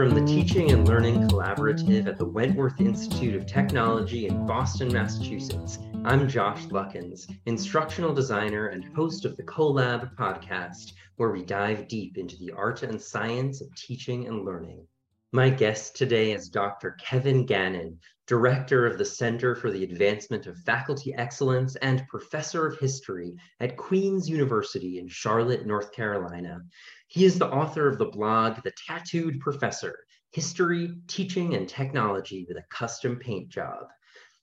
From the Teaching and Learning Collaborative at the Wentworth Institute of Technology in Boston, Massachusetts, I'm Josh Luckens, instructional designer and host of the CoLab podcast, where we dive deep into the art and science of teaching and learning. My guest today is Dr. Kevin Gannon, Director of the Center for the Advancement of Faculty Excellence and Professor of History at Queens University in Charlotte, North Carolina. He is the author of the blog, The Tattooed Professor, History, Teaching, and Technology with a Custom Paint Job.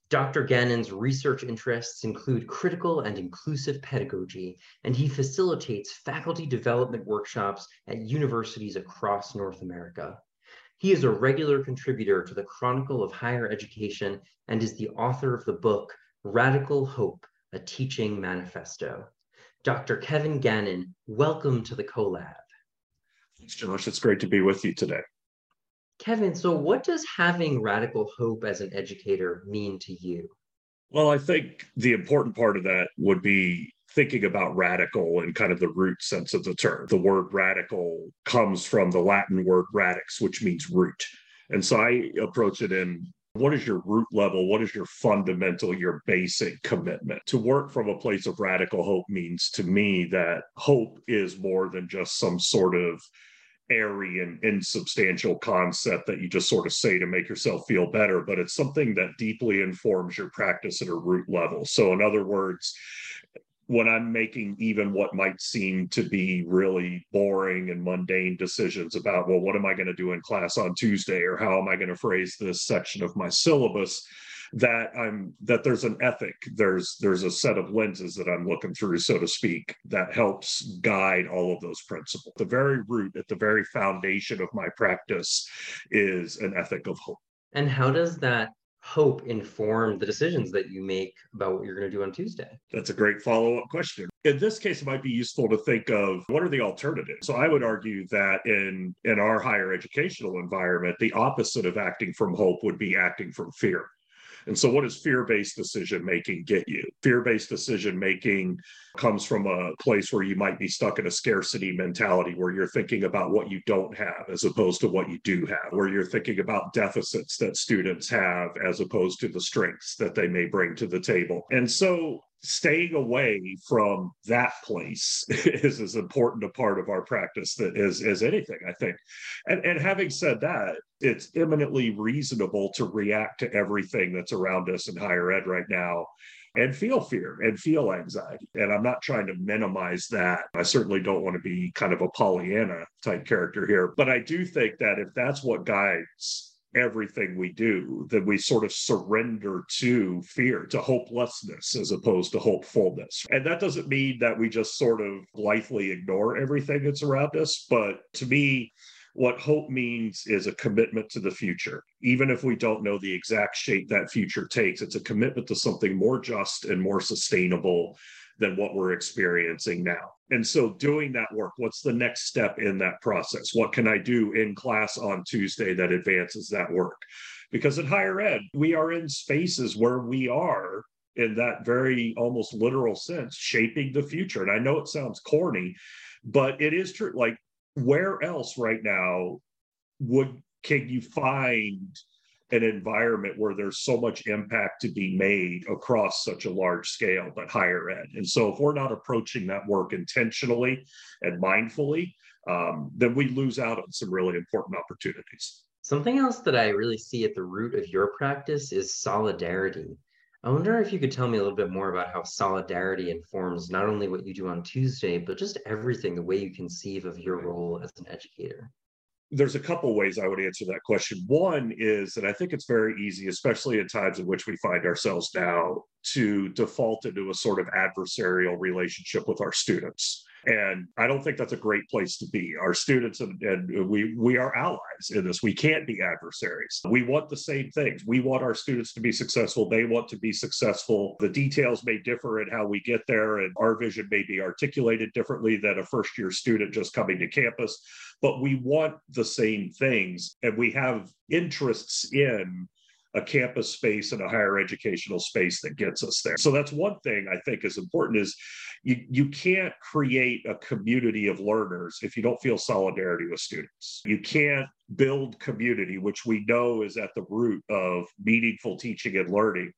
Dr. Gannon's research interests include critical and inclusive pedagogy, and he facilitates faculty development workshops at universities across North America. He is a regular contributor to the Chronicle of Higher Education and is the author of the book Radical Hope, a Teaching Manifesto. Dr. Kevin Gannon, welcome to the CoLab. Thanks, Josh. It's great to be with you today. Kevin, so what does having radical hope as an educator mean to you? Well, I think the important part of that would be thinking about radical in kind of the root sense of the term. The word radical comes from the Latin word radix, which means root. And so I approach it in what is your root level? What is your fundamental, your basic commitment? To work from a place of radical hope means to me that hope is more than just some sort of airy and insubstantial concept that you just sort of say to make yourself feel better, but it's something that deeply informs your practice at a root level. So, in other words, when I'm making even what might seem to be really boring and mundane decisions about, well, what am I going to do in class on Tuesday or how am I going to phrase this section of my syllabus? that i'm that there's an ethic there's there's a set of lenses that i'm looking through so to speak that helps guide all of those principles the very root at the very foundation of my practice is an ethic of hope and how does that hope inform the decisions that you make about what you're going to do on Tuesday? That's a great follow up question. In this case, it might be useful to think of what are the alternatives. So I would argue that in in our higher educational environment, the opposite of acting from hope would be acting from fear. And so, what does fear based decision making get you? Fear based decision making comes from a place where you might be stuck in a scarcity mentality, where you're thinking about what you don't have as opposed to what you do have, where you're thinking about deficits that students have as opposed to the strengths that they may bring to the table. And so, staying away from that place is as important a part of our practice that is as anything i think and, and having said that it's eminently reasonable to react to everything that's around us in higher ed right now and feel fear and feel anxiety. And I'm not trying to minimize that. I certainly don't want to be kind of a Pollyanna type character here, but I do think that if that's what guides everything we do, then we sort of surrender to fear, to hopelessness as opposed to hopefulness. And that doesn't mean that we just sort of blithely ignore everything that's around us. But to me, what hope means is a commitment to the future. Even if we don't know the exact shape that future takes, it's a commitment to something more just and more sustainable than what we're experiencing now. And so, doing that work, what's the next step in that process? What can I do in class on Tuesday that advances that work? Because in higher ed, we are in spaces where we are, in that very almost literal sense, shaping the future. And I know it sounds corny, but it is true. Like, where else right now would can you find an environment where there's so much impact to be made across such a large scale, but higher ed. And so, if we're not approaching that work intentionally and mindfully, um, then we lose out on some really important opportunities. Something else that I really see at the root of your practice is solidarity. I wonder if you could tell me a little bit more about how solidarity informs not only what you do on Tuesday, but just everything, the way you conceive of your role as an educator there's a couple ways I would answer that question. One is that I think it's very easy, especially in times in which we find ourselves now, to default into a sort of adversarial relationship with our students. And I don't think that's a great place to be. Our students and, and, we we are allies in this. We can't be adversaries. We want the same things. We want our students to be successful. They want to be successful. The details may differ in how we get there, and our vision may be articulated differently than a first year student just coming to campus. But we want the same things, and we have interests in a campus space and a higher educational space that gets us there. So that's one thing I think is important is you, you can't create a community of learners if you don't feel solidarity with students. You can't build community, which we know is at the root of meaningful teaching and learning,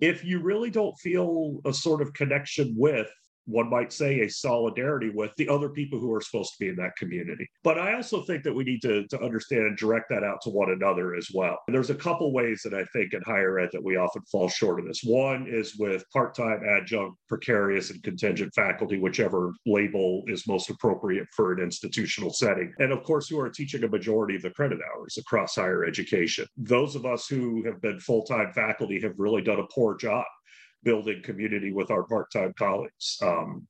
if you really don't feel a sort of connection with one might say a solidarity with the other people who are supposed to be in that community. But I also think that we need to, to understand and direct that out to one another as well. And there's a couple ways that I think in higher ed that we often fall short of this. One is with part-time adjunct, precarious, and contingent faculty, whichever label is most appropriate for an institutional setting. And of course, who are teaching a majority of the credit hours across higher education. Those of us who have been full-time faculty have really done a poor job building community with our part-time colleagues. Um,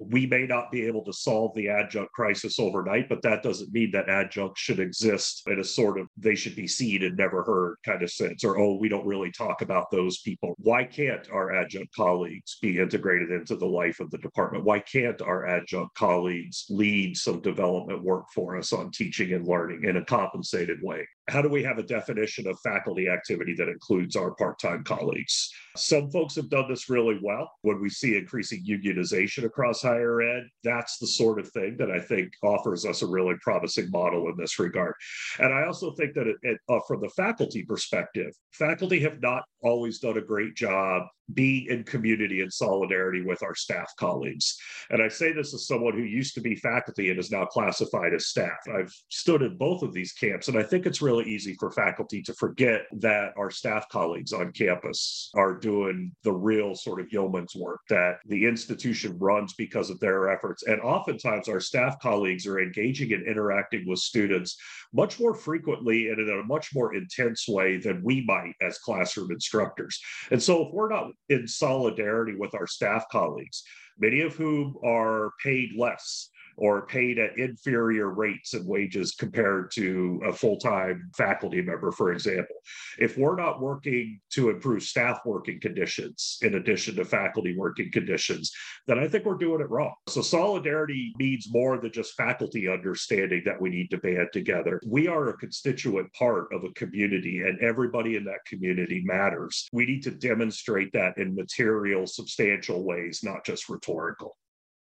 we may not be able to solve the adjunct crisis overnight, but that doesn't mean that adjuncts should exist in a sort of they should be seen and never heard kind of sense, or oh, we don't really talk about those people. Why can't our adjunct colleagues be integrated into the life of the department? Why can't our adjunct colleagues lead some development work for us on teaching and learning in a compensated way? How do we have a definition of faculty activity that includes our part-time colleagues? Some folks have done this really well. When we see increasing unionization across higher ed, that's the sort of thing that I think offers us a really promising model in this regard. And I also think that it, it, uh, from the faculty perspective, faculty have not always done a great job be in community and solidarity with our staff colleagues. And I say this as someone who used to be faculty and is now classified as staff. I've stood in both of these camps, and I think it's really easy for faculty to forget that our staff colleagues on campus are doing the real sort of yeoman's work that the institution runs because of their efforts. And oftentimes, our staff colleagues are engaging and interacting with students much more frequently and in a much more intense way than we might as classroom instructors. And so, if we're not in solidarity with our staff colleagues, many of whom are paid less or paid at inferior rates and wages compared to a full-time faculty member, for example. If we're not working to improve staff working conditions in addition to faculty working conditions, then I think we're doing it wrong. So solidarity means more than just faculty understanding that we need to band together. We are a constituent part of a community and everybody in that community matters. We need to demonstrate that in material, substantial ways, not just rhetorical.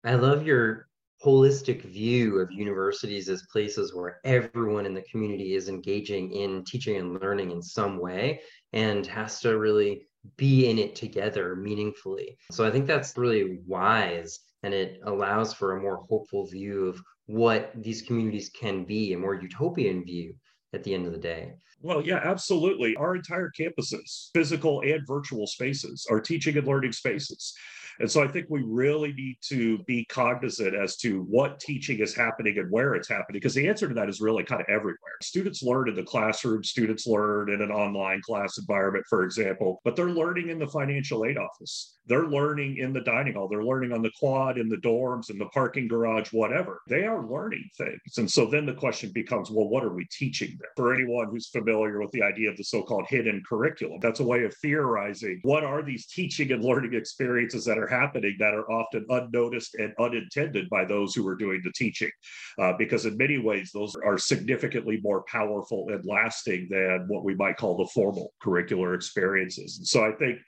I love your holistic view of universities as places where everyone in the community is engaging in teaching and learning in some way and has to really be in it together meaningfully. So I think that's really wise and it allows for a more hopeful view of what these communities can be, a more utopian view at the end of the day. Well, yeah, absolutely. Our entire campuses, physical and virtual spaces, are teaching and learning spaces. And so I think we really need to be cognizant as to what teaching is happening and where it's happening, because the answer to that is really kind of everywhere. Students learn in the classroom, students learn in an online class environment, for example, but they're learning in the financial aid office. They're learning in the dining hall, they're learning on the quad, in the dorms, in the parking garage, whatever. They are learning things. And so then the question becomes well, what are we teaching them? For anyone who's familiar with the idea of the so called hidden curriculum, that's a way of theorizing what are these teaching and learning experiences that are happening that are often unnoticed and unintended by those who are doing the teaching. Uh, because in many ways, those are significantly more powerful and lasting than what we might call the formal curricular experiences. And so I think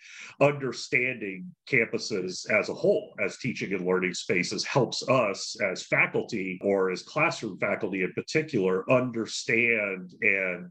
understanding campuses as a whole, as teaching and learning spaces, helps us as faculty or as classroom faculty in particular understand and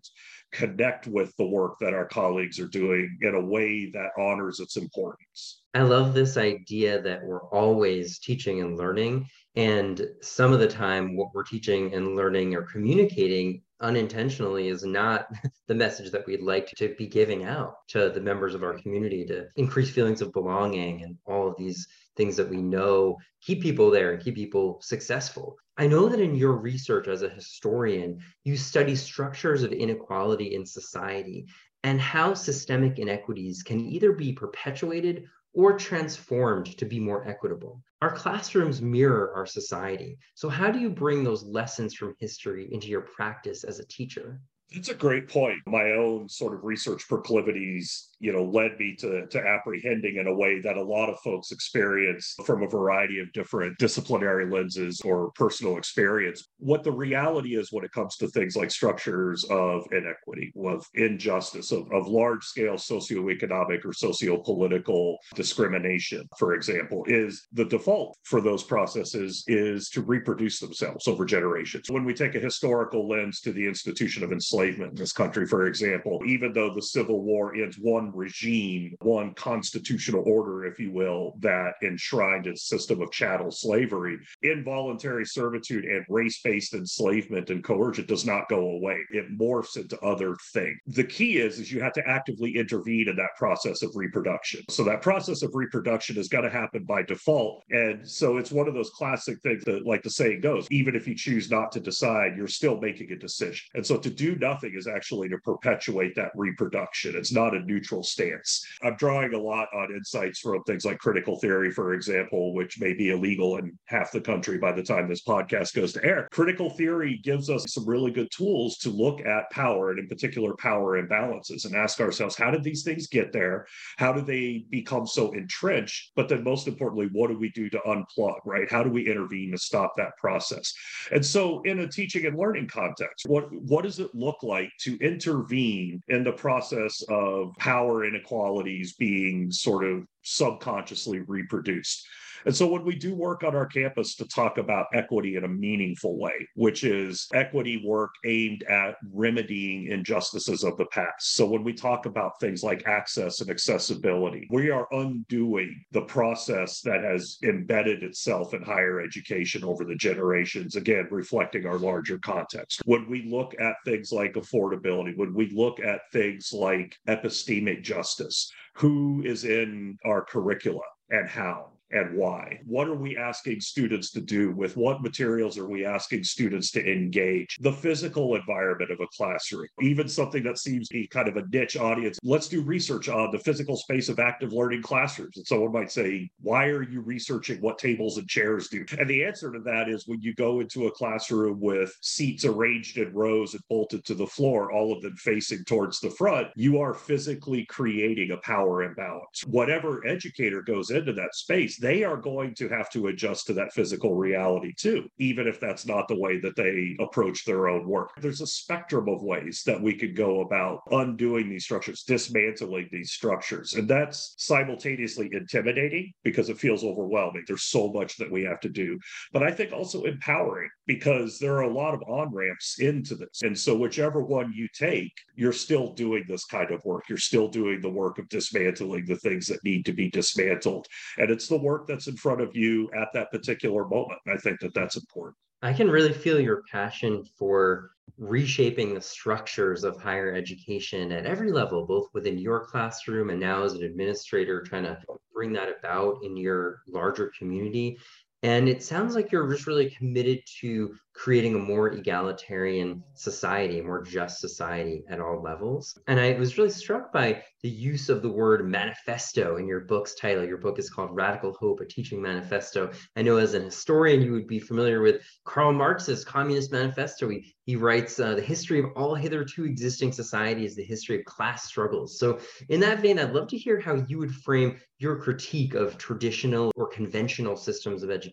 connect with the work that our colleagues are doing in a way that honors its importance. I love this idea that we're always teaching and learning. And some of the time, what we're teaching and learning or communicating unintentionally is not the message that we'd like to be giving out to the members of our community to increase feelings of belonging and all of these things that we know keep people there and keep people successful. I know that in your research as a historian, you study structures of inequality in society and how systemic inequities can either be perpetuated or transformed to be more equitable. Our classrooms mirror our society. So, how do you bring those lessons from history into your practice as a teacher? It's a great point. My own sort of research proclivities you know, led me to, to apprehending in a way that a lot of folks experience from a variety of different disciplinary lenses or personal experience. What the reality is when it comes to things like structures of inequity, of injustice, of, of large scale socioeconomic or socio-political discrimination, for example, is the default for those processes is to reproduce themselves over generations. When we take a historical lens to the institution of enslavement in this country, for example, even though the Civil War ends one regime, one constitutional order, if you will, that enshrined a system of chattel slavery, involuntary servitude and race-based enslavement and coercion does not go away. It morphs into other things. The key is, is you have to actively intervene in that process of reproduction. So that process of reproduction is going to happen by default. And so it's one of those classic things that, like the saying goes, even if you choose not to decide, you're still making a decision. And so to do nothing is actually to perpetuate that reproduction. It's not a neutral stance. I'm drawing a lot on insights from things like critical theory, for example, which may be illegal in half the country by the time this podcast goes to air. Critical theory gives us some really good tools to look at power and, in particular, power imbalances and ask ourselves, how did these things get there? How do they become so entrenched? But then, most importantly, what do we do to unplug, right? How do we intervene to stop that process? And so, in a teaching and learning context, what, what does it look like to intervene in the process of power inequalities being sort of subconsciously reproduced? And so when we do work on our campus to talk about equity in a meaningful way, which is equity work aimed at remedying injustices of the past. So when we talk about things like access and accessibility, we are undoing the process that has embedded itself in higher education over the generations, again, reflecting our larger context. When we look at things like affordability, when we look at things like epistemic justice, who is in our curricula and how? And why? What are we asking students to do? With what materials are we asking students to engage? The physical environment of a classroom, even something that seems to be kind of a niche audience. Let's do research on the physical space of active learning classrooms. And someone might say, why are you researching what tables and chairs do? And the answer to that is when you go into a classroom with seats arranged in rows and bolted to the floor, all of them facing towards the front, you are physically creating a power imbalance. Whatever educator goes into that space, they are going to have to adjust to that physical reality too, even if that's not the way that they approach their own work. There's a spectrum of ways that we could go about undoing these structures, dismantling these structures. And that's simultaneously intimidating because it feels overwhelming. There's so much that we have to do. But I think also empowering because there are a lot of on ramps into this. And so, whichever one you take, you're still doing this kind of work. You're still doing the work of dismantling the things that need to be dismantled. And it's the work work that's in front of you at that particular moment. I think that that's important. I can really feel your passion for reshaping the structures of higher education at every level, both within your classroom and now as an administrator, trying to bring that about in your larger community. And it sounds like you're just really committed to creating a more egalitarian society, a more just society at all levels. And I was really struck by the use of the word manifesto in your book's title. Your book is called Radical Hope, a Teaching Manifesto. I know as an historian, you would be familiar with Karl Marx's Communist Manifesto. He, he writes uh, the history of all hitherto existing societies, the history of class struggles. So, in that vein, I'd love to hear how you would frame your critique of traditional or conventional systems of education.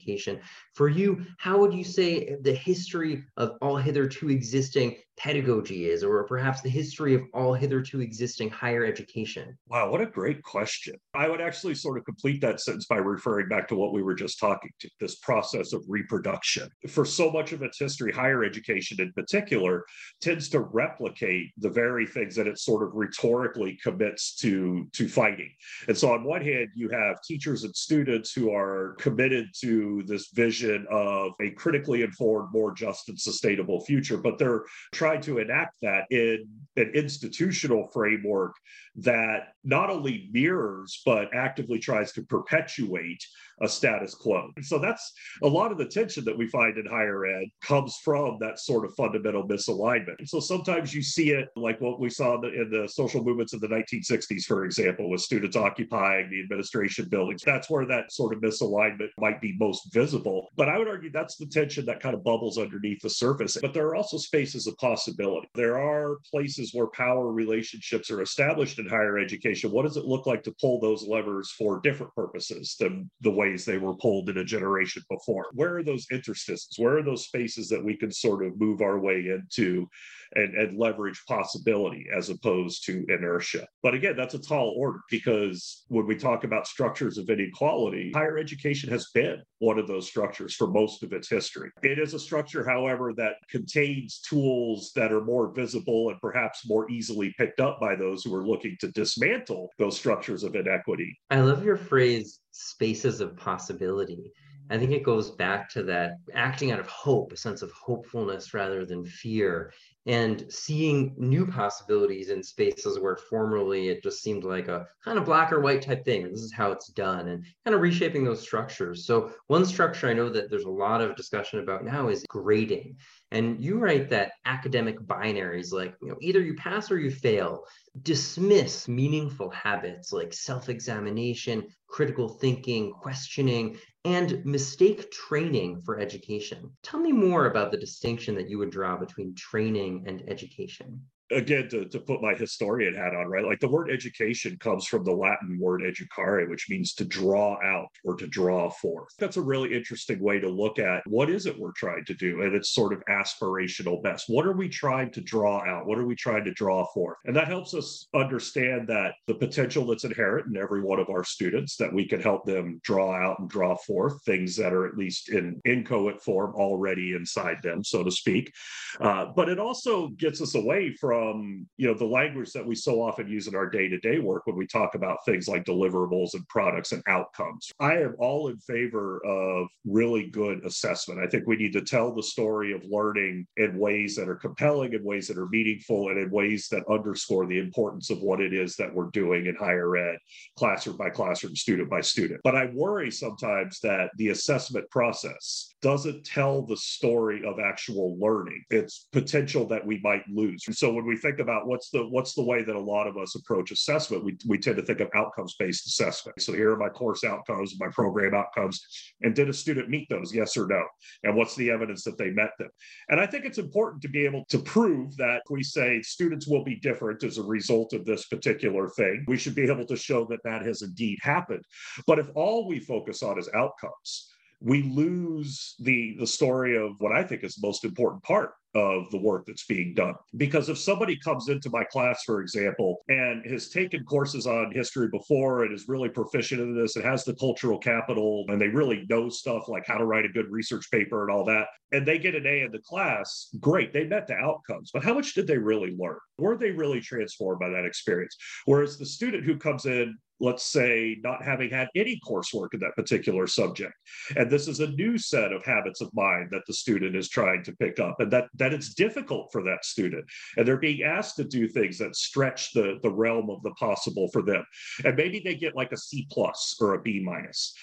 For you, how would you say the history of all hitherto existing pedagogy is, or perhaps the history of all hitherto existing higher education? Wow, what a great question. I would actually sort of complete that sentence by referring back to what we were just talking to this process of reproduction. For so much of its history, higher education in particular tends to replicate the very things that it sort of rhetorically commits to, to fighting. And so, on one hand, you have teachers and students who are committed to this vision of a critically informed, more just and sustainable future, but they're trying tried to enact that in an institutional framework that not only mirrors but actively tries to perpetuate a status quo. So that's a lot of the tension that we find in higher ed comes from that sort of fundamental misalignment. And so sometimes you see it like what we saw in the, social movements of the 1960s, for example, with students occupying the administration buildings. That's where that sort of misalignment might be most visible. But I would argue that's the tension that kind of bubbles underneath the surface. But there are also spaces of possibility. There are places where power relationships are established in higher education. What does it look like to pull those levers for different purposes than the ways they were pulled in a generation before? Where are those interstices? Where are those spaces that we can sort of move our way into and, and leverage possibility as opposed to inertia. But again, that's a tall order because when we talk about structures of inequality, higher education has been one of those structures for most of its history. It is a structure, however, that contains tools that are more visible and perhaps more easily picked up by those who are looking to dismantle those structures of inequity. I love your phrase spaces of possibility I think it goes back to that acting out of hope, a sense of hopefulness rather than fear, and seeing new possibilities in spaces where formerly it just seemed like a kind of black or white type thing. This is how it's done, and kind of reshaping those structures. So, one structure I know that there's a lot of discussion about now is grading. And you write that academic binaries, like you know, either you pass or you fail, dismiss meaningful habits like self-examination, critical thinking, questioning, and mistake training for education. Tell me more about the distinction that you would draw between training and education again to, to put my historian hat on right? Like the word education comes from the latin word educare which means to draw out or to draw forth. That's a really interesting way to look at what is it we're trying to do and it's sort of aspirational best. What are we trying to draw out? What are we trying to draw forth? And that helps us understand that the potential that's inherent in every one of our students that we can help them draw out and draw forth things that are at least in inchoate form already inside them so to speak. Uh, but it also gets us away from from you know the language that we so often use in our day-to-day work when we talk about things like deliverables and products and outcomes. I am all in favor of really good assessment. I think we need to tell the story of learning in ways that are compelling in ways that are meaningful and in ways that underscore the importance of what it is that we're doing in higher ed classroom by classroom student by student. But i worry sometimes that the assessment process doesn't tell the story of actual learning. It's potential that we might lose. So when we think about what's the what's the way that a lot of us approach assessment, we, we tend to think of outcomes based assessment. So here are my course outcomes, my program outcomes, and did a student meet those? Yes or no? And what's the evidence that they met them? And I think it's important to be able to prove that we say students will be different as a result of this particular thing. We should be able to show that that has indeed happened. But if all we focus on is outcomes, we lose the the story of what I think is the most important part of the work that's being done. Because if somebody comes into my class, for example, and has taken courses on history before and is really proficient in this and has the cultural capital and they really know stuff like how to write a good research paper and all that, and they get an A in the class, great, they met the outcomes. But how much did they really learn? Were they really transformed by that experience? Whereas the student who comes in let's say, not having had any coursework in that particular subject. And this is a new set of habits of mind that the student is trying to pick up, and that, that it's difficult for that student. And they're being asked to do things that stretch the, the realm of the possible for them. And maybe they get like a C plus or a B minus.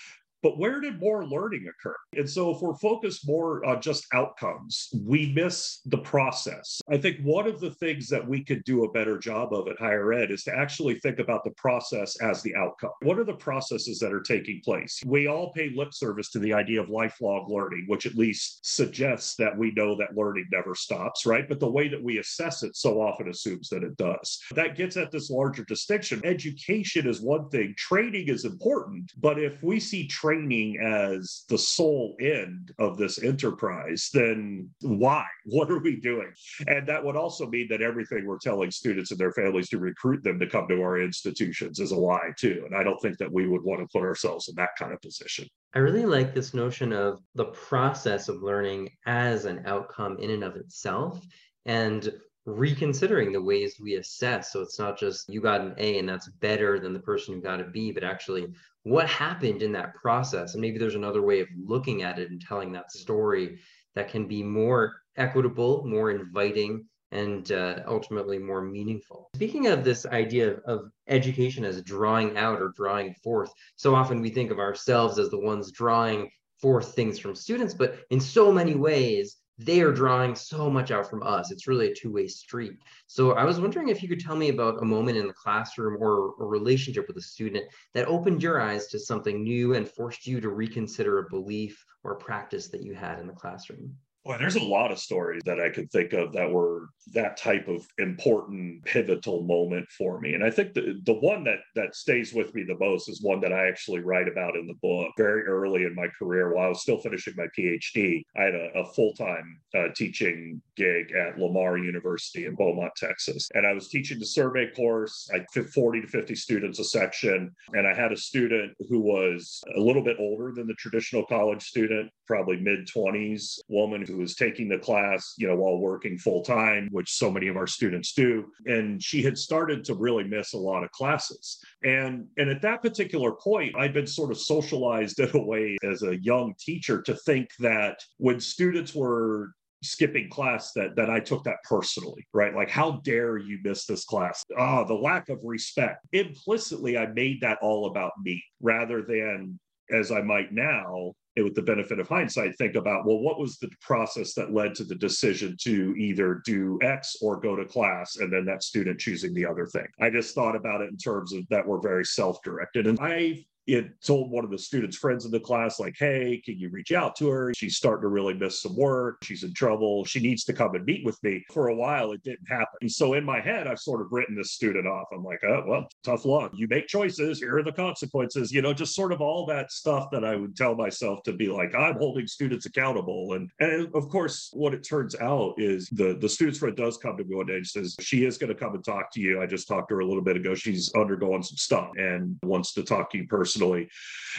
But where did more learning occur? And so, if we're focused more on just outcomes, we miss the process. I think one of the things that we could do a better job of at higher ed is to actually think about the process as the outcome. What are the processes that are taking place? We all pay lip service to the idea of lifelong learning, which at least suggests that we know that learning never stops, right? But the way that we assess it so often assumes that it does. That gets at this larger distinction. Education is one thing, training is important, but if we see training training as the sole end of this enterprise, then why? What are we doing? And that would also mean that everything we're telling students and their families to recruit them to come to our institutions is a lie, too. And I don't think that we would want to put ourselves in that kind of position. I really like this notion of the process of learning as an outcome in and of itself. And reconsidering the ways we assess. So it's not just you got an A and that's better than the person who got a B, but actually what happened in that process. And maybe there's another way of looking at it and telling that story that can be more equitable, more inviting, and uh, ultimately more meaningful. Speaking of this idea of education as drawing out or drawing forth, so often we think of ourselves as the ones drawing forth things from students, but in so many ways, they are drawing so much out from us. It's really a two-way street. So I was wondering if you could tell me about a moment in the classroom or a relationship with a student that opened your eyes to something new and forced you to reconsider a belief or practice that you had in the classroom. Well, there's a lot of stories that I could think of that were that type of important pivotal moment for me. And I think the, the one that that stays with me the most is one that I actually write about in the book. Very early in my career, while I was still finishing my PhD, I had a, a full-time uh, teaching gig at Lamar University in Beaumont, Texas. And I was teaching the survey course. I had 40 to 50 students a section. And I had a student who was a little bit older than the traditional college student, probably mid 20s, woman who was taking the class, you know, while working full time, which so many of our students do. And she had started to really miss a lot of classes. And, and at that particular point, I'd been sort of socialized in a way as a young teacher to think that when students were skipping class that that I took that personally, right? Like, how dare you miss this class? Ah, the lack of respect. Implicitly, I made that all about me rather than as I might now with the benefit of hindsight, think about well, what was the process that led to the decision to either do X or go to class, and then that student choosing the other thing. I just thought about it in terms of that we're very self directed. And I it told one of the students' friends in the class, like, hey, can you reach out to her? She's starting to really miss some work. She's in trouble. She needs to come and meet with me. For a while, it didn't happen. And so in my head, I've sort of written this student off. I'm like, oh, well, tough luck. You make choices. Here are the consequences. You know, just sort of all that stuff that I would tell myself to be like, I'm holding students accountable. And, and of course, what it turns out is the, the student's friend does come to me one day and says, she is going to come and talk to you. I just talked to her a little bit ago. She's undergoing some stuff and wants to talk to you personally personally.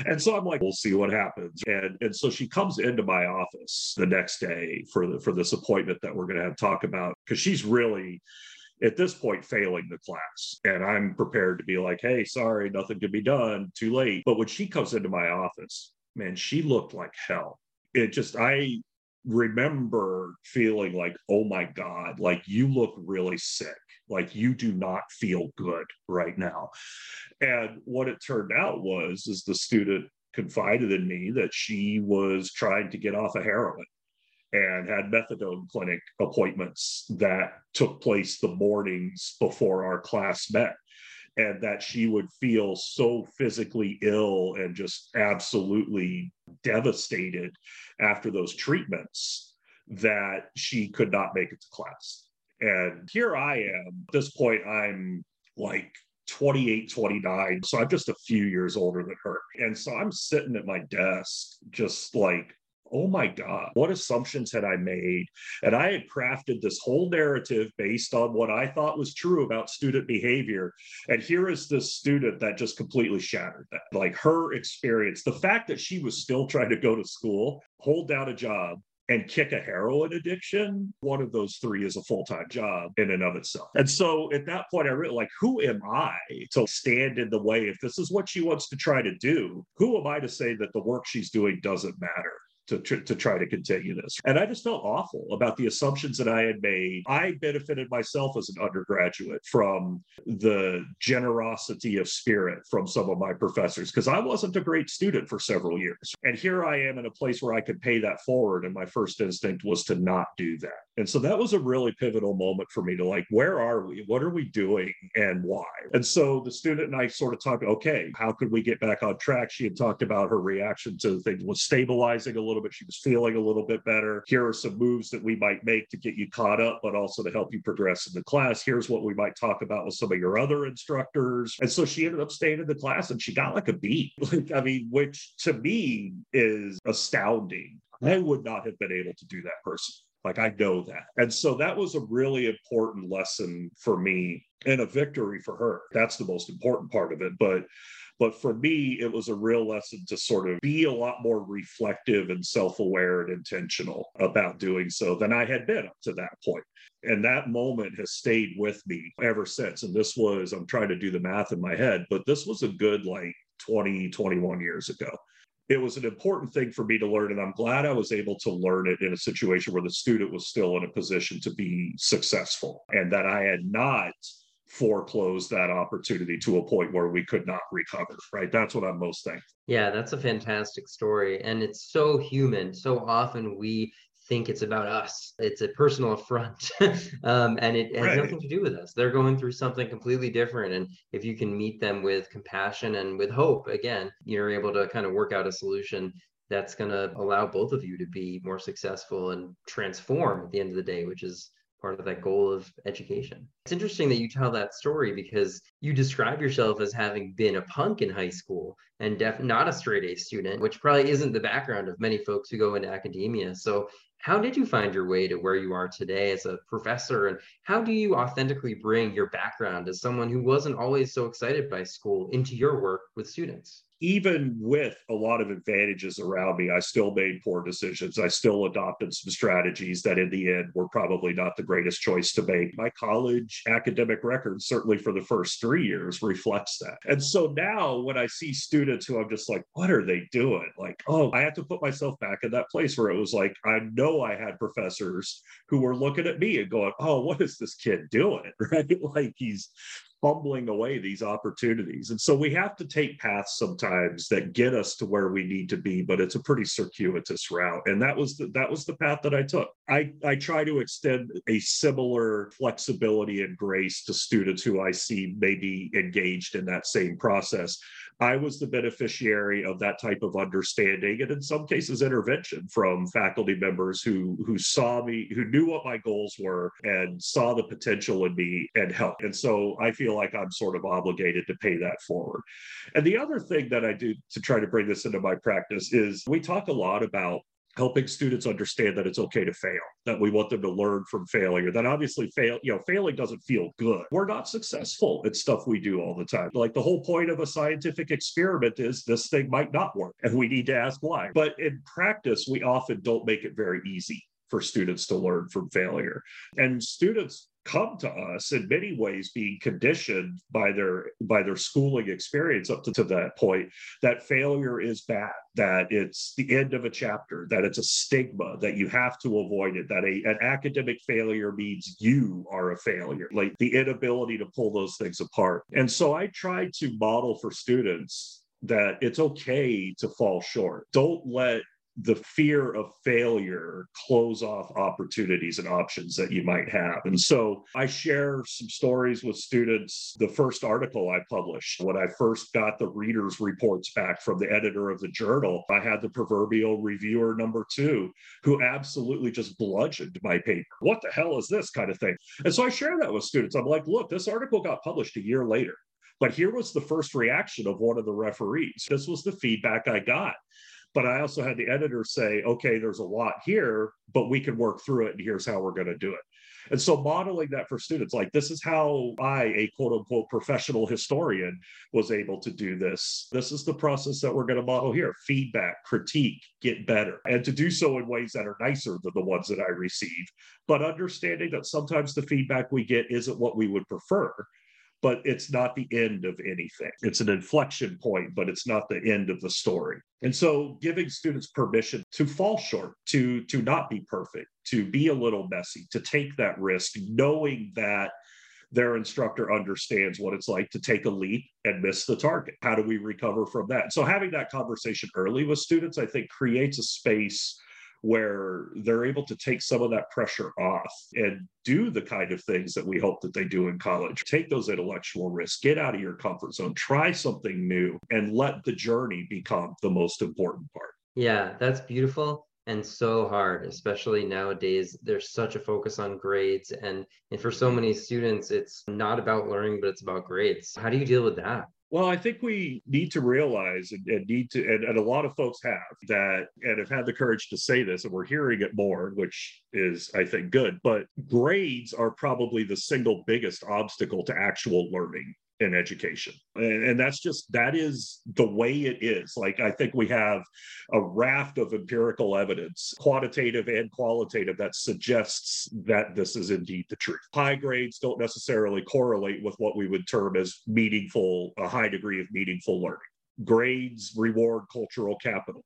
And so I'm like, we'll see what happens. And and so she comes into my office the next day for the for this appointment that we're going to have talk about because she's really at this point failing the class. And I'm prepared to be like, hey, sorry, nothing can be done, too late. But when she comes into my office, man, she looked like hell. It just, I remember feeling like, oh my God, like you look really sick. Like you do not feel good right now. And what it turned out was is the student confided in me that she was trying to get off of heroin and had methadone clinic appointments that took place the mornings before our class met and that she would feel so physically ill and just absolutely devastated after those treatments that she could not make it to class and here I am. At this point, I'm like 28, 29. So I'm just a few years older than her. And so I'm sitting at my desk, just like, oh my God, what assumptions had I made? And I had crafted this whole narrative based on what I thought was true about student behavior. And here is this student that just completely shattered that. Like her experience, the fact that she was still trying to go to school, hold down a job, and kick a heroin addiction, one of those three is a full time job in and of itself. And so at that point, I really like, who am I to stand in the way? If this is what she wants to try to do, who am I to say that the work she's doing doesn't matter? To, to, to try to continue this. And I just felt awful about the assumptions that I had made. I benefited myself as an undergraduate from the generosity of spirit from some of my professors because I wasn't a great student for several years. And here I am in a place where I could pay that forward. And my first instinct was to not do that. And so that was a really pivotal moment for me to like, where are we? What are we doing and why? And so the student and I sort of talked, okay, how could we get back on track? She had talked about her reaction to things was stabilizing a little bit. She was feeling a little bit better. Here are some moves that we might make to get you caught up, but also to help you progress in the class. Here's what we might talk about with some of your other instructors. And so she ended up staying in the class and she got like a B. Like, I mean, which to me is astounding. I would not have been able to do that person. Like I know that. And so that was a really important lesson for me and a victory for her. That's the most important part of it. But but for me, it was a real lesson to sort of be a lot more reflective and self aware and intentional about doing so than I had been up to that point. And that moment has stayed with me ever since. And this was, I'm trying to do the math in my head, but this was a good like 20, 21 years ago. it was an important thing for me to learn. And I'm glad I was able to learn it in a situation where the student was still in a position to be successful and that I had not foreclosed that opportunity to a point where we could not recover, right? That's what I'm most thankful. Yeah, that's a fantastic story. And it's so human. So often we think it's about us. It's a personal affront, um, and it has right. nothing to do with us. They're going through something completely different, and if you can meet them with compassion and with hope, again, you're able to kind of work out a solution that's going to allow both of you to be more successful and transform at the end of the day, which is part of that goal of education. It's interesting that you tell that story because you describe yourself as having been a punk in high school and def- not a straight A student, which probably isn't the background of many folks who go into academia. So, how did you find your way to where you are today as a professor? And how do you authentically bring your background as someone who wasn't always so excited by school into your work with students? Even with a lot of advantages around me, I still made poor decisions. I still adopted some strategies that in the end were probably not the greatest choice to make. My college academic record, certainly for the first three years, reflects that. And so now when I see students who I'm just like, what are they doing? Like, oh, I have to put myself back in that place where it was like, I know I had professors who were looking at me and going, oh, what is this kid doing? Right? Like he's fumbling away these opportunities. And so we have to take paths sometimes that get us to where we need to be, but it's a pretty circuitous route. And that was the, that was the path that I took. I, I try to extend a similar flexibility and grace to students who I see maybe engaged in that same process. I was the beneficiary of that type of understanding and in some cases intervention from faculty members who who saw me, who knew what my goals were and saw the potential in me and helped. And so I feel like I'm sort of obligated to pay that forward. And the other thing that I do to try to bring this into my practice is we talk a lot about helping students understand that it's okay to fail that we want them to learn from failure that obviously fail you know failing doesn't feel good. We're not successful at stuff we do all the time. Like the whole point of a scientific experiment is this thing might not work and we need to ask why. But in practice we often don't make it very easy for students to learn from failure. And students come to us in many ways being conditioned by their by their schooling experience up to, to that point that failure is bad that it's the end of a chapter that it's a stigma that you have to avoid it that a, an academic failure means you are a failure like the inability to pull those things apart. And so i try to model for students that it's okay to fall short. Don't let the fear of failure close off opportunities and options that you might have. And so I share some stories with students. The first article I published, when I first got the readers' reports back from the editor of the journal, I had the proverbial reviewer number two who absolutely just bludgeoned my paper. What the hell is this kind of thing? And so I share that with students. I'm like, look, this article got published a year later. But here was the first reaction of one of the referees. This was the feedback I got. But I also had the editor say, okay, there's a lot here, but we can work through it. And here's how we're going to do it. And so modeling that for students, like this is how I, a quote unquote professional historian, was able to do this. This is the process that we're going to model here feedback, critique, get better, and to do so in ways that are nicer than the ones that I receive. But understanding that sometimes the feedback we get isn't what we would prefer but it's not the end of anything. It's an inflection point, but it's not the end of the story. And so giving students permission to fall short, to to not be perfect, to be a little messy, to take that risk, knowing that their instructor understands what it's like to take a leap and miss the target. How do we recover from that? So having that conversation early with students, I think creates a space where they're able to take some of that pressure off and do the kind of things that we hope that they do in college. Take those intellectual risks, get out of your comfort zone, try something new, and let the journey become the most important part. Yeah, that's beautiful and so hard especially nowadays there's such a focus on grades and, and for so many students it's not about learning but it's about grades how do you deal with that well, I think we need to realize and, and need to, and, and, a lot of folks have that, and have had the courage to say this, and we're hearing it more, which is, I think, good. But grades are probably the single biggest obstacle to actual learning in education. And, and, that's just, that is the way it is. Like, I think we have a raft of empirical evidence, quantitative and qualitative, that suggests that this is indeed the truth. High grades don't necessarily correlate with what we would term as meaningful, a high degree of meaningful learning. grades reward cultural capital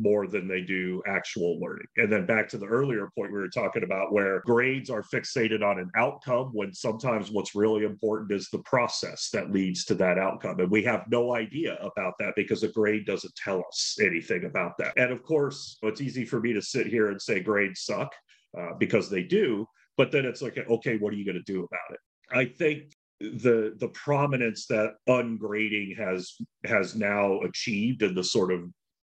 more than they do actual learning. And then back to the earlier point we were talking about where grades are fixated on an outcome when sometimes what's really important is the process that leads to that outcome. And we have no idea about that because a grade doesn't tell us anything about that. And of course, it's easy for me to sit here and say grades suck uh, because they do. But then it's like, okay, what are you going to do about it? I think the the prominence that ungrading has has now achieved and the sort of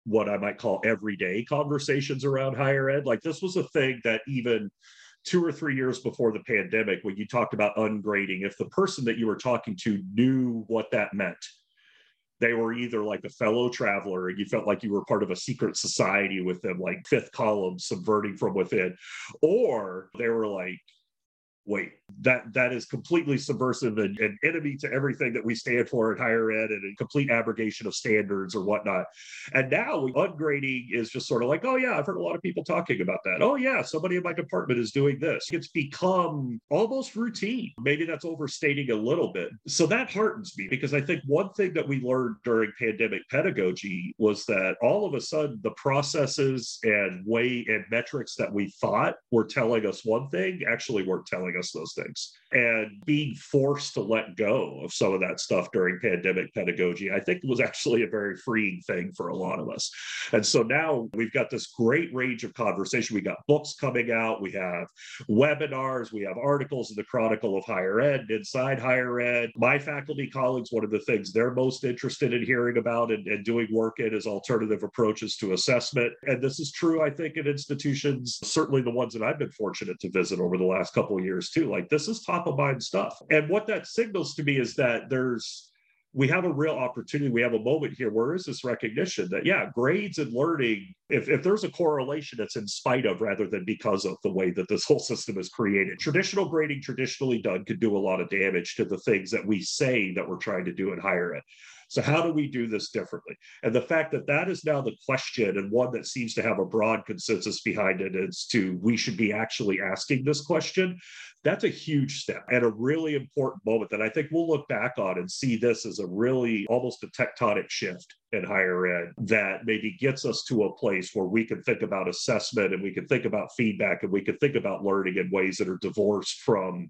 what I might call everyday conversations around higher ed. Like this was a thing that even two or three years before the pandemic, when you talked about ungrading, if the person that you were talking to knew what that meant, they were either like a fellow traveler and you felt like you were part of a secret society with them, like fifth column subverting from within, or they were like, wait that that is completely subversive and, and, enemy to everything that we stand for in higher ed and a complete abrogation of standards or whatnot. And now ungrading is just sort of like oh yeah i've heard a lot of people talking about that. Oh yeah somebody in my department is doing this. It's become almost routine. Maybe that's overstating a little bit. So that heartens me because i think one thing that we learned during pandemic pedagogy was that all of a sudden the processes and way and metrics that we thought were telling us one thing actually weren't telling us those things. And being forced to let go of some of that stuff during pandemic pedagogy, I think was actually a very freeing thing for a lot of us. And so now we've got this great range of conversation. We got books coming out, we have webinars, we have articles in the Chronicle of Higher Ed, inside higher ed. My faculty colleagues, one of the things they're most interested in hearing about and, and doing work in is alternative approaches to assessment. And this is true, I think, in institutions, certainly the ones that I've been fortunate to visit over the last couple of years too. Like this is top of mind stuff. And what that signals to me is that there's we have a real opportunity. We have a moment here where is this recognition that, yeah, grades and learning, if, if there's a correlation, it's in spite of rather than because of the way that this whole system is created. Traditional grading, traditionally done, could do a lot of damage to the things that we say that we're trying to do in higher ed. So, how do we do this differently? And the fact that that is now the question and one that seems to have a broad consensus behind it is to we should be actually asking this question. That's a huge step and a really important moment that I think we'll look back on and see this as a really almost a tectonic shift in higher ed that maybe gets us to a place where we can think about assessment and we can think about feedback and we can think about learning in ways that are divorced from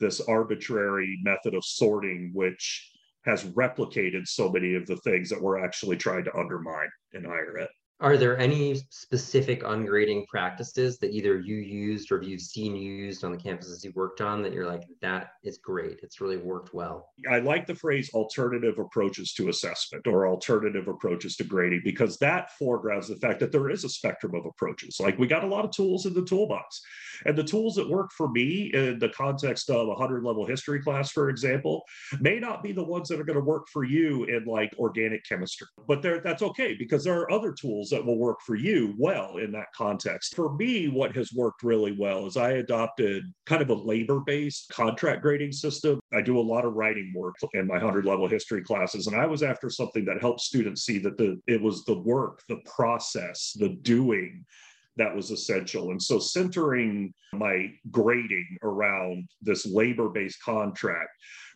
this arbitrary method of sorting, which has replicated so many of the things that we're actually trying to undermine in higher ed. Are there any specific ungrading practices that either you used or you've seen used on the campuses you worked on that you're like, that is great. It's really worked well? I like the phrase alternative approaches to assessment or alternative approaches to grading because that foregrounds the fact that there is a spectrum of approaches. Like we got a lot of tools in the toolbox. And the tools that work for me in the context of a 100 level history class, for example, may not be the ones that are going to work for you in like organic chemistry. But that's okay because there are other tools that will work for you well in that context. For me, what has worked really well is I adopted kind of a labor based contract grading system. I do a lot of writing work in my 100 level history classes, and I was after something that helped students see that the it was the work, the process, the doing that was essential. And so centering my grading around this labor based contract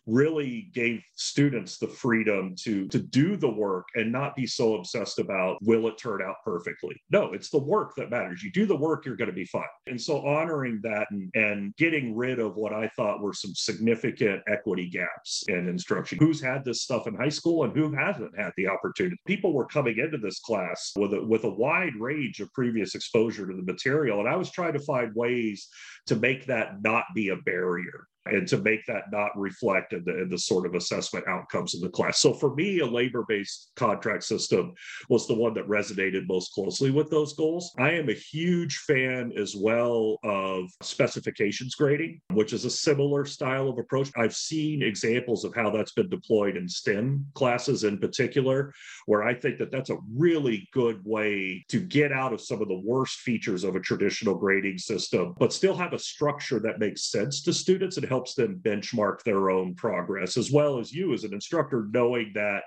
really gave students the freedom to to do the work and not be so obsessed about will it turn out perfectly? No it's the work that matters. You do the work you're going to be fine. And so honoring that and, and getting rid of what i thought were some significant equity gaps in instruction. Who's had this stuff in high school and who hasn't had the opportunity? People were coming into this class with a, with a wide range of previous exposure to the material and i was trying to find ways to make that not be a barrier and to make that not reflect in the, in the sort of assessment outcomes in the class. So for me, a labor-based contract system was the one that resonated most closely with those goals. I am a huge fan as well of specifications grading, which is a similar style of approach. I've seen examples of how that's been deployed in STEM classes in particular, where I think that that's a really good way to get out of some of the worst features of a traditional grading system, but still have a structure that makes sense to students and helps them benchmark their own progress, as well as you as an instructor knowing that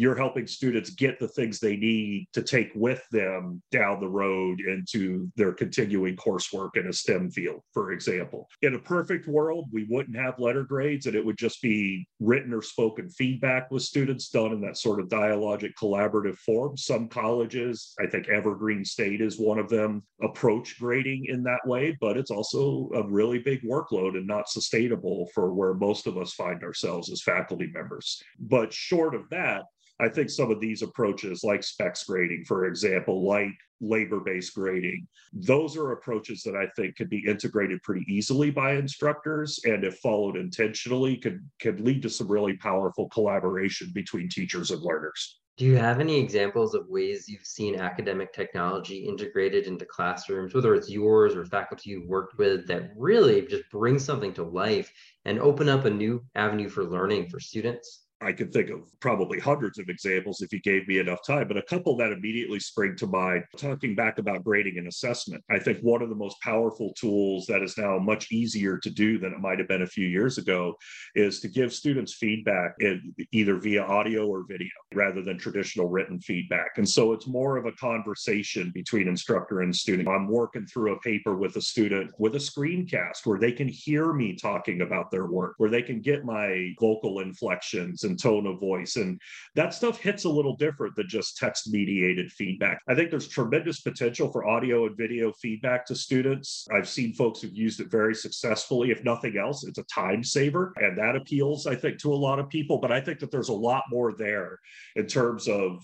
you're helping students get the things they need to take with them down the road into their continuing coursework in a STEM field, for example. In a perfect world, we wouldn't have letter grades and it would just be written or spoken feedback with students done in that sort of dialogic collaborative form. Some colleges, I think Evergreen State is one of them, approach grading in that way, but it's also a really big workload and not sustainable for where most of us find ourselves as faculty members. But short of that, I think some of these approaches, like specs grading, for example, like labor based grading, those are approaches that I think could be integrated pretty easily by instructors. And if followed intentionally, could, could lead to some really powerful collaboration between teachers and learners. Do you have any examples of ways you've seen academic technology integrated into classrooms, whether it's yours or faculty you've worked with, that really just bring something to life and open up a new avenue for learning for students? I could think of probably hundreds of examples if you gave me enough time, but a couple that immediately spring to mind. Talking back about grading and assessment, I think one of the most powerful tools that is now much easier to do than it might have been a few years ago is to give students feedback in, either via audio or video rather than traditional written feedback. And so it's more of a conversation between instructor and student. I'm working through a paper with a student with a screencast where they can hear me talking about their work, where they can get my vocal inflections and tone of voice. And that stuff hits a little different than just text mediated feedback. I think there's tremendous potential for audio and video feedback to students. I've seen folks who've used it very successfully. If nothing else, it's a time saver. And that appeals, I think, to a lot of people. But I think that there's a lot more there in terms of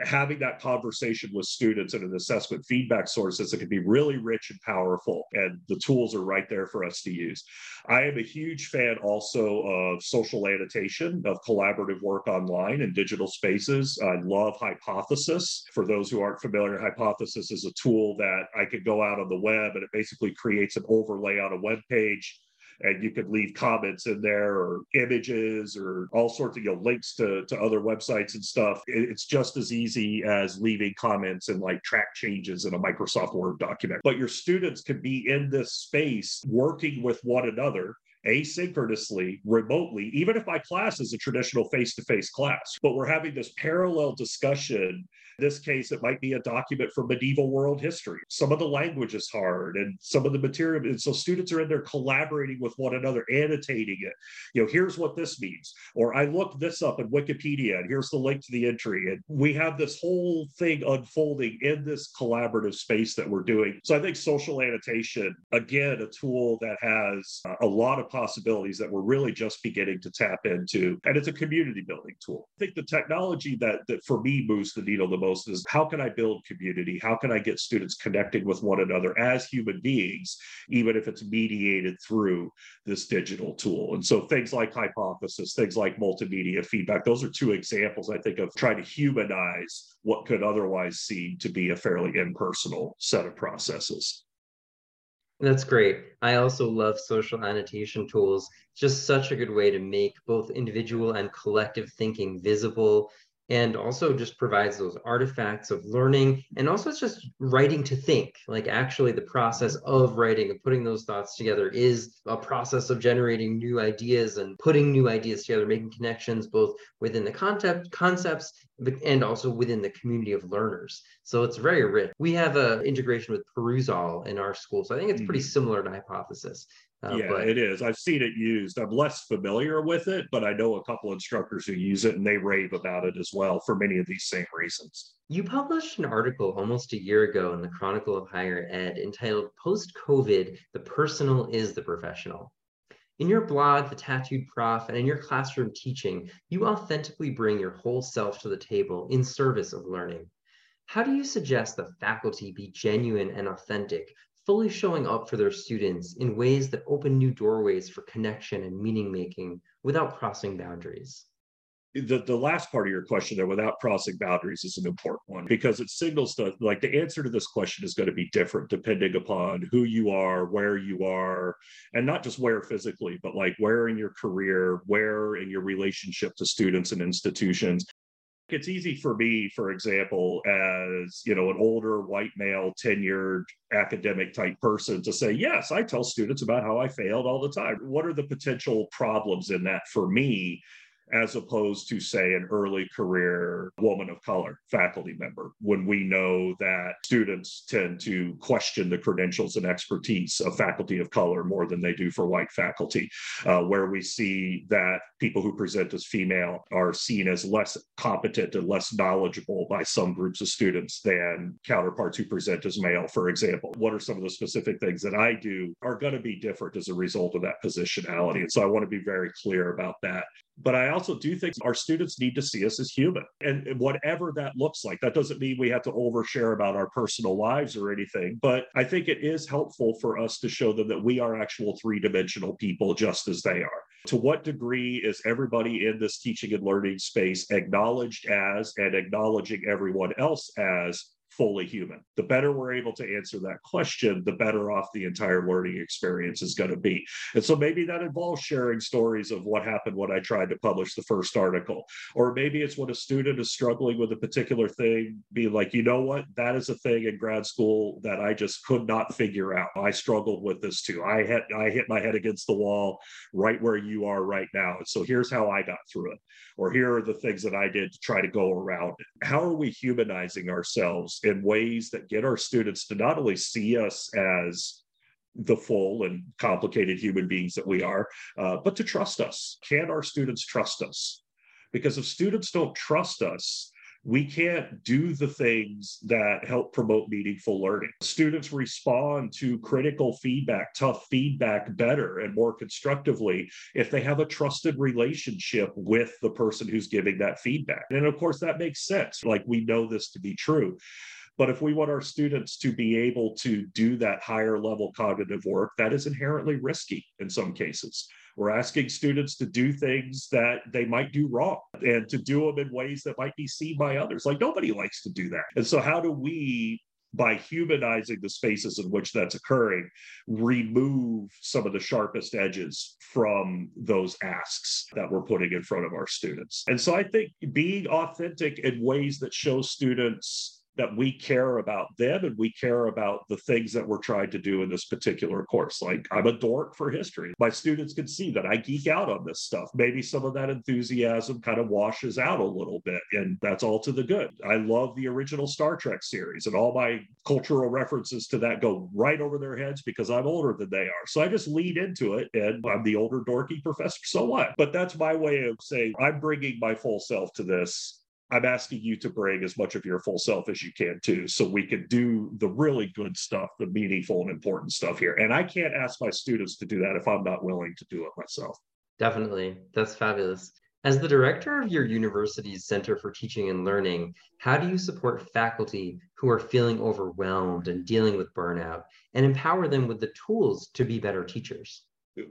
having that conversation with students and an assessment feedback sources it can be really rich and powerful and the tools are right there for us to use. I am a huge fan also of social annotation of collaborative work online and digital spaces. I love hypothesis. For those who aren't familiar hypothesis is a tool that i could go out on the web and it basically creates an overlay on a web page and you could leave comments in there or images or all sorts of you know links to, to other websites and stuff it's just as easy as leaving comments and like track changes in a microsoft word document but your students could be in this space working with one another asynchronously, remotely, even if my class is a traditional face to face class. But we're having this parallel discussion this case, it might be a document from medieval world history. Some of the language is hard and some of the material. And so students are in there collaborating with one another, annotating it. You know, here's what this means. Or I looked this up in Wikipedia and here's the link to the entry. And we have this whole thing unfolding in this collaborative space that we're doing. So I think social annotation, again, a tool that has a lot of possibilities that we're really just beginning to tap into. And it's a community building tool. I think the technology that, that for me moves the needle the most most is how can I build community? How can I get students connecting with one another as human beings, even if it's mediated through this digital tool? And so things like hypothesis, things like multimedia feedback, those are two examples, I think, of trying to humanize what could otherwise seem to be a fairly impersonal set of processes. That's great. I also love social annotation tools. Just such a good way to make both individual and collective thinking visible and also just provides those artifacts of learning. And also it's just writing to think like actually the process of writing and putting those thoughts together is a process of generating new ideas and putting new ideas together making connections both within the concept concepts and also within the community of learners so it's very rich we have a integration with perusall in our school so i think it's pretty mm. similar to hypothesis uh, yeah, but... it is. I've seen it used. I'm less familiar with it, but I know a couple instructors who use it and they rave about it as well for many of these same reasons. You published an article almost a year ago in the Chronicle of Higher Ed entitled Post COVID, the personal is the professional. In your blog, The Tattooed Prof, and in your classroom teaching, you authentically bring your whole self to the table in service of learning. How do you suggest the faculty be genuine and authentic fully showing up for their students in ways that open new doorways for connection and meaning making without crossing boundaries? The, the last part of your question there without crossing boundaries is an important one because it signals that like the answer to this question is going to be different depending upon who you are where you are and not just where physically but like where in your career where in your relationship to students and institutions. It's easy for me for example as you know an older white male tenured academic type person to say yes i tell students about how i failed all the time. What are the potential problems in that for me as opposed to, say, an early career woman of color faculty member, when we know that students tend to question the credentials and expertise of faculty of color more than they do for white faculty, uh, where we see that people who present as female are seen as less competent and less knowledgeable by some groups of students than counterparts who present as male, for example. What are some of the specific things that I do are going to be different as a result of that positionality? And so I want to be very clear about that. But I also do think our students need to see us as human and whatever that looks like. That doesn't mean we have to overshare about our personal lives or anything, but I think it is helpful for us to show them that we are actual three dimensional people just as they are. To what degree is everybody in this teaching and learning space acknowledged as and acknowledging everyone else as fully human. The better we're able to answer that question, the better off the entire learning experience is going to be. And so maybe that involves sharing stories of what happened when I tried to publish the first article. Or maybe it's when a student is struggling with a particular thing, be like, you know what, that is a thing in grad school that I just could not figure out. I struggled with this too. I hit I hit my head against the wall right where you are right now. So here's how I got through it. Or here are the things that I did to try to go around it. How are we humanizing ourselves in ways that get our students to not only see us as the full and complicated human beings that we are, uh, but to trust us. Can our students trust us? Because if students don't trust us, we can't do the things that help promote meaningful learning. Students respond to critical feedback, tough feedback better and more constructively if they have a trusted relationship with the person who's giving that feedback. And of course, that makes sense. Like we know this to be true. But if we want our students to be able to do that higher level cognitive work, that is inherently risky in some cases. We're asking students to do things that they might do wrong and to do them in ways that might be seen by others. Like nobody likes to do that. And so, how do we by humanizing the spaces in which that's occurring, remove some of the sharpest edges from those asks that we're putting in front of our students. And so I think being authentic in ways that show students that we care about them and we care about the things that we're trying to do in this particular course. Like I'm a dork for history. My students can see that I geek out on this stuff. Maybe some of that enthusiasm kind of washes out a little bit, and that's all to the good. I love the original Star Trek series, and all my cultural references to that go right over their heads because I'm older than they are. So I just lean into it, and I'm the older dorky professor. So what? But that's my way of saying I'm bringing my full self to this I'm asking you to bring as much of your full self as you can too, so we can do the really good stuff, the meaningful and important stuff here. And I can't ask my students to do that if I'm not willing to do it myself. Definitely. That's fabulous. As the director of your university's Center for Teaching and Learning, how do you support faculty who are feeling overwhelmed and dealing with burnout and empower them with the tools to be better teachers?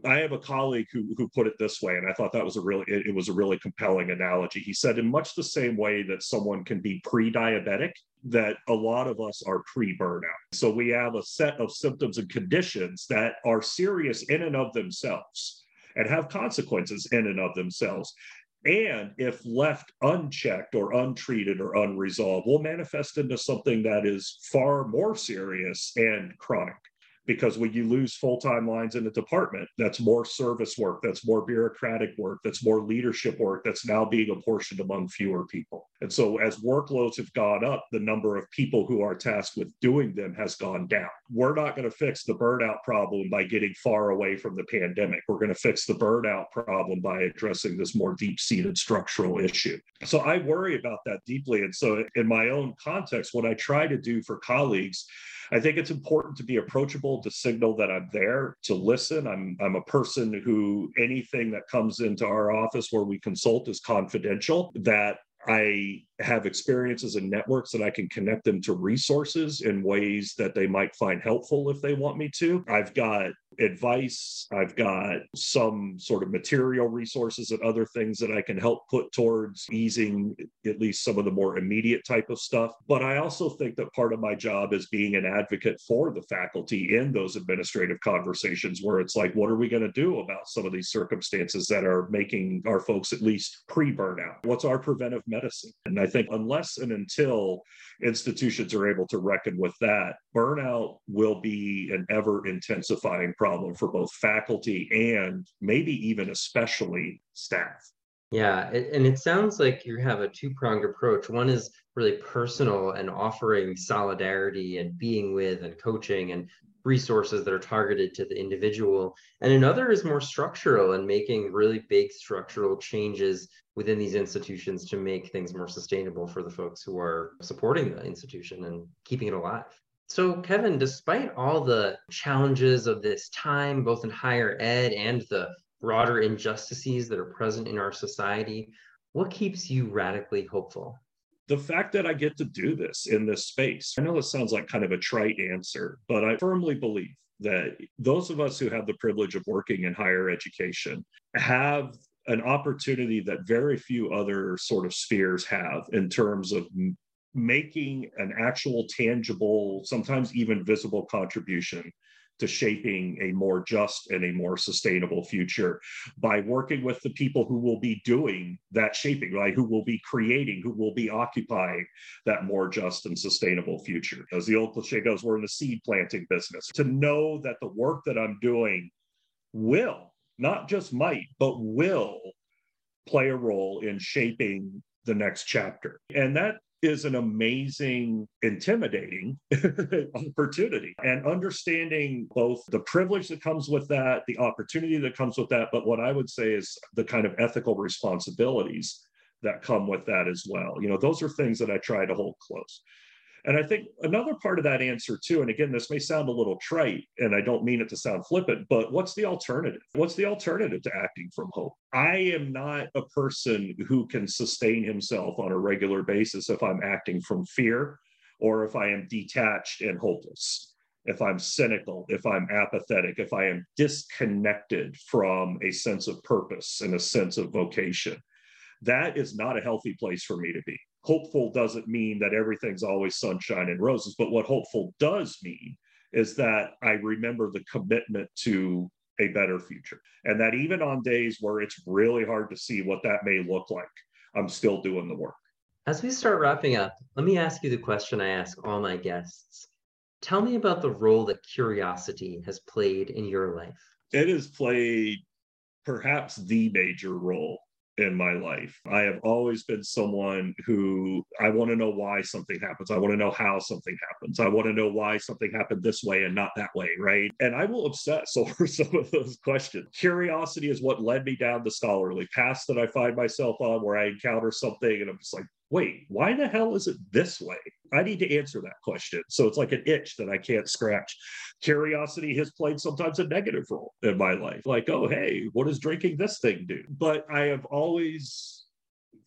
I have a colleague who who put it this way, and I thought that was a really it, it was a really compelling analogy. He said, in much the same way that someone can be pre-diabetic, that a lot of us are pre-burnout. So we have a set of symptoms and conditions that are serious in and of themselves and have consequences in and of themselves. And if left unchecked or untreated or unresolved, will manifest into something that is far more serious and chronic because when you lose full-time lines in a department that's more service work that's more bureaucratic work that's more leadership work that's now being apportioned among fewer people. And so as workloads have gone up the number of people who are tasked with doing them has gone down. We're not going to fix the burnout problem by getting far away from the pandemic. We're going to fix the burnout problem by addressing this more deep-seated structural issue. So i worry about that deeply. And so in my own context what i try to do for colleagues I think it's important to be approachable, to signal that I'm there, to listen. I'm I'm a person who anything that comes into our office where we consult is confidential. That I have experiences and networks that I can connect them to resources in ways that they might find helpful if they want me to. I've got advice, I've got some sort of material resources and other things that I can help put towards easing at least some of the more immediate type of stuff. But I also think that part of my job is being an advocate for the faculty in those administrative conversations where it's like, what are we going to do about some of these circumstances that are making our folks at least pre burnout? What's our preventive medicine? And I think unless and until institutions are able to reckon with that, burnout will be an ever intensifying problem for both faculty and maybe even especially staff. Yeah, and it sounds like you have a two-pronged approach. One is really personal and offering solidarity and being with and coaching and resources that are targeted to the individual. And another is more structural and making really big structural changes within these institutions to make things more sustainable for the folks who are supporting the institution and keeping it alive. So, Kevin, despite all the challenges of this time, both in higher ed and the broader injustices that are present in our society, what keeps you radically hopeful? The fact that I get to do this in this space. I know this sounds like kind of a trite answer, but I firmly believe that those of us who have the privilege of working in higher education have an opportunity that very few other sort of spheres have in terms of making an actual tangible sometimes even visible contribution to shaping a more just and a more sustainable future by working with the people who will be doing that shaping, right? Who will be creating, who will be occupying that more just and sustainable future. As the old cliche goes, we're in the seed planting business. To know that the work that I'm doing will, not just might, but will play a role in shaping the next chapter. And that is an amazing, intimidating opportunity. And understanding both the privilege that comes with that, the opportunity that comes with that, but what I would say is the kind of ethical responsibilities that come with that as well. You know, those are things that I try to hold close. And I think another part of that answer, too, and again, this may sound a little trite, and I don't mean it to sound flippant, but what's the alternative? What's the alternative to acting from hope? I am not a person who can sustain himself on a regular basis if I'm acting from fear or if I am detached and hopeless. If I'm cynical, if I'm apathetic, if I am disconnected from a sense of purpose and a sense of vocation, that is not a healthy place for me to be hopeful doesn't mean that everything's always sunshine and roses, but what hopeful does mean is that I remember the commitment to a better future. And that even on days where it's really hard to see what that may look like, I'm still doing the work. As we start wrapping up, let me ask you the question I ask all my guests. Tell me about the role that curiosity has played in your life. It has played perhaps the major role in my life. I have always been someone who I want to know why something happens. I want to know how something happens. I want to know why something happened this way and not that way, right? And I will obsess over some of those questions. Curiosity is what led me down the scholarly path that I find myself on where I encounter something and I'm just like, wait, why the hell is it this way? I need to answer that question. So it's like an itch that I can't scratch. Curiosity has played sometimes a negative role in my life. Like, oh, hey, what does drinking this thing do? But I have always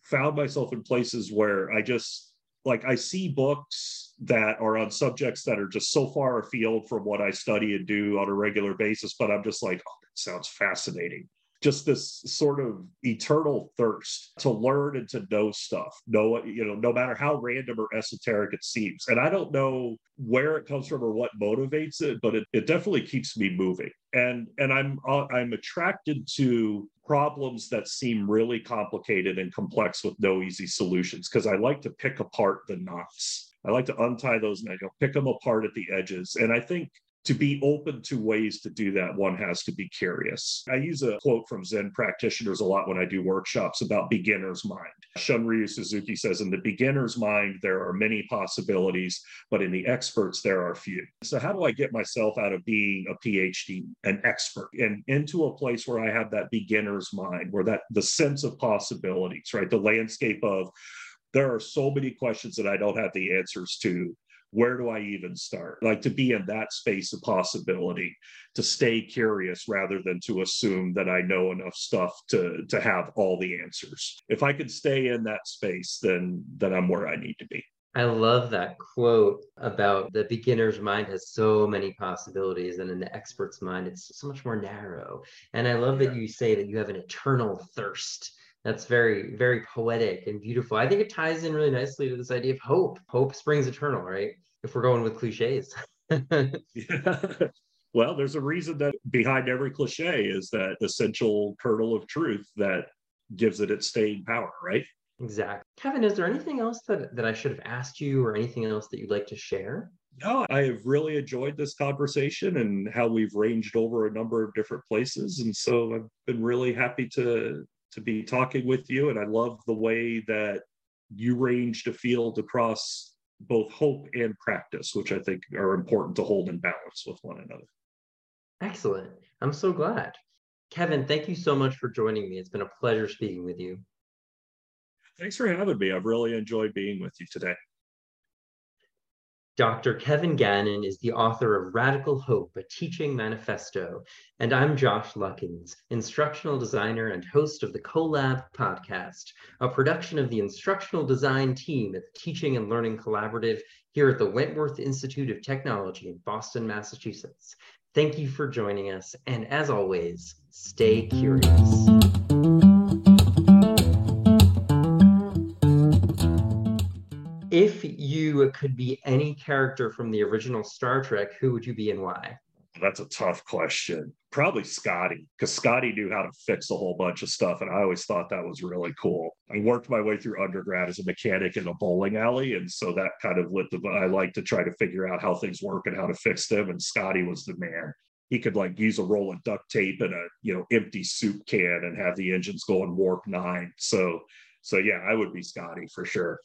found myself in places where I just like I see books that are on subjects that are just so far afield from what I study and do on a regular basis, but I'm just like, oh, that sounds fascinating just this sort of eternal thirst to learn and to know stuff know you know no matter how random or esoteric it seems. And i don't know where it comes from or what motivates it but it, it definitely keeps me moving. And and i'm uh, i'm attracted to problems that seem really complicated and complex with no easy solutions because i like to pick apart the knots. I like to untie those and I go pick them apart at the edges. And I think to be open to ways to do that, one has to be curious. I use a quote from Zen practitioners a lot when I do workshops about beginner's mind. Shunryu Suzuki says, In the beginner's mind, there are many possibilities, but in the experts, there are few. So, how do I get myself out of being a PhD, an expert, and into a place where I have that beginner's mind, where that the sense of possibilities, right? The landscape of there are so many questions that I don't have the answers to where do I even start? Like to be in that space of possibility, to stay curious rather than to assume that I know enough stuff to to have all the answers. If I could stay in that space, then then I'm where I need to be. I love that quote about the beginner's mind has so many possibilities, and in the expert's mind, it's so much more narrow. And I love yeah. that you say that you have an eternal thirst. That's very, very poetic and beautiful. I think it ties in really nicely to this idea of hope. Hope springs eternal, right? If we're going with cliches. yeah. Well, there's a reason that behind every cliche is that essential kernel of truth that gives it its staying power, right? Exactly. Kevin, is there anything else that, that I should have asked you or anything else that you'd like to share? No, I have really enjoyed this conversation and how we've ranged over a number of different places. And so I've been really happy to to be talking with you. And I love the way that you ranged a field across both hope and practice, which I think are important to hold in balance with one another. Excellent. I'm so glad. Kevin, thank you so much for joining me. It's been a pleasure speaking with you. Thanks for having me. I've really enjoyed being with you today. Dr. Kevin Gannon is the author of Radical Hope, a teaching manifesto, and I'm Josh Luckens, instructional designer and host of the CoLab podcast, a production of the instructional design team at the Teaching and Learning Collaborative here at the Wentworth Institute of Technology in Boston, Massachusetts. Thank you for joining us, and as always, stay curious. If you could be any character from the original Star Trek, who would you be and why? That's a tough question. Probably Scotty, because Scotty knew how to fix a whole bunch of stuff. And I always thought that was really cool. I worked my way through undergrad as a mechanic in a bowling alley. And so that kind of lit the, I like to try to figure out how things work and how to fix them. And Scotty was the man. He could like use a roll of duct tape and a, you know, empty soup can and have the engines going warp nine. So, so yeah, I would be Scotty for sure.